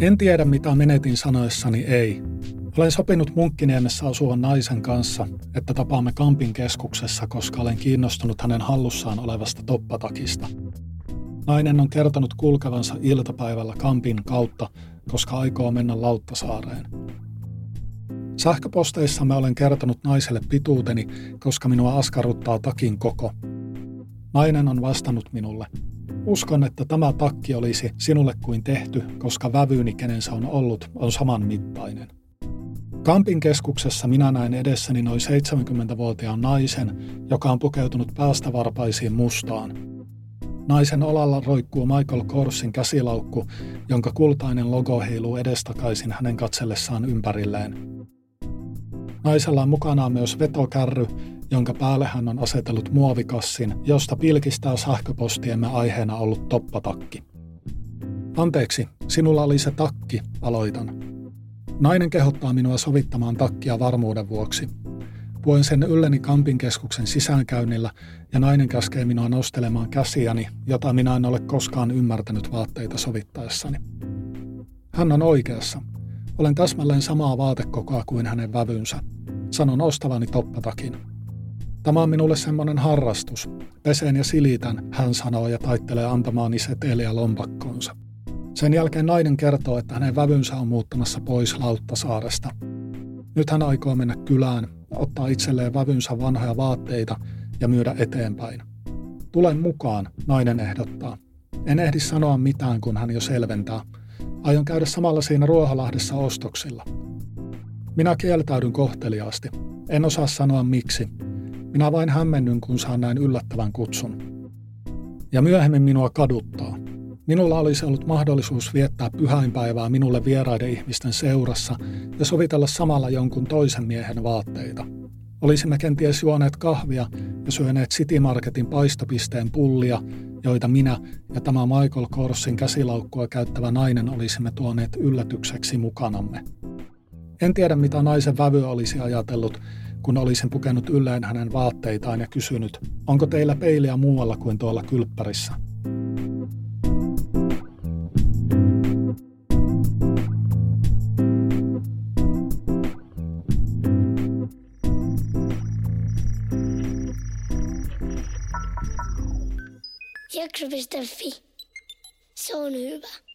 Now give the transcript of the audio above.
En tiedä, mitä menetin sanoessani ei. Olen sopinut Munkkiniemessä asuvan naisen kanssa, että tapaamme Kampin keskuksessa, koska olen kiinnostunut hänen hallussaan olevasta toppatakista. Nainen on kertonut kulkevansa iltapäivällä Kampin kautta, koska aikoo mennä Lauttasaareen. Sähköposteissamme olen kertonut naiselle pituuteni, koska minua askarruttaa takin koko. Nainen on vastannut minulle. Uskon, että tämä takki olisi sinulle kuin tehty, koska vävyyni, kenen se on ollut, on saman mittainen. Kampin keskuksessa minä näin edessäni noin 70-vuotiaan naisen, joka on pukeutunut päästävarpaisiin mustaan. Naisen olalla roikkuu Michael Korsin käsilaukku, jonka kultainen logo heiluu edestakaisin hänen katsellessaan ympärilleen. Naisella on mukanaan myös vetokärry, jonka päälle hän on asetellut muovikassin, josta pilkistää sähköpostiemme aiheena ollut toppatakki. Anteeksi, sinulla oli se takki, aloitan. Nainen kehottaa minua sovittamaan takkia varmuuden vuoksi. Puen sen ylleni Kampin keskuksen sisäänkäynnillä ja nainen käskee minua nostelemaan käsiäni, jota minä en ole koskaan ymmärtänyt vaatteita sovittaessani. Hän on oikeassa. Olen täsmälleen samaa vaatekokoa kuin hänen vävynsä. Sanon ostavani toppatakin. Tämä on minulle semmoinen harrastus. Peseen ja silitän, hän sanoo ja taittelee antamaani seteliä lompakkoonsa. Sen jälkeen nainen kertoo, että hänen vävynsä on muuttamassa pois Lauttasaaresta. Nyt hän aikoo mennä kylään, ottaa itselleen vävynsä vanhoja vaatteita ja myydä eteenpäin. Tulen mukaan, nainen ehdottaa. En ehdi sanoa mitään, kun hän jo selventää. Aion käydä samalla siinä Ruoholahdessa ostoksilla. Minä kieltäydyn kohteliaasti. En osaa sanoa miksi. Minä vain hämmennyn, kun saan näin yllättävän kutsun. Ja myöhemmin minua kaduttaa. Minulla olisi ollut mahdollisuus viettää pyhäinpäivää minulle vieraiden ihmisten seurassa ja sovitella samalla jonkun toisen miehen vaatteita. Olisimme kenties juoneet kahvia ja syöneet City Marketin paistopisteen pullia, joita minä ja tämä Michael Korsin käsilaukkua käyttävä nainen olisimme tuoneet yllätykseksi mukanamme. En tiedä, mitä naisen vävy olisi ajatellut, kun olisin pukenut ylleen hänen vaatteitaan ja kysynyt, onko teillä peiliä muualla kuin tuolla kylppärissä. Jakso.fi. Se on hyvä.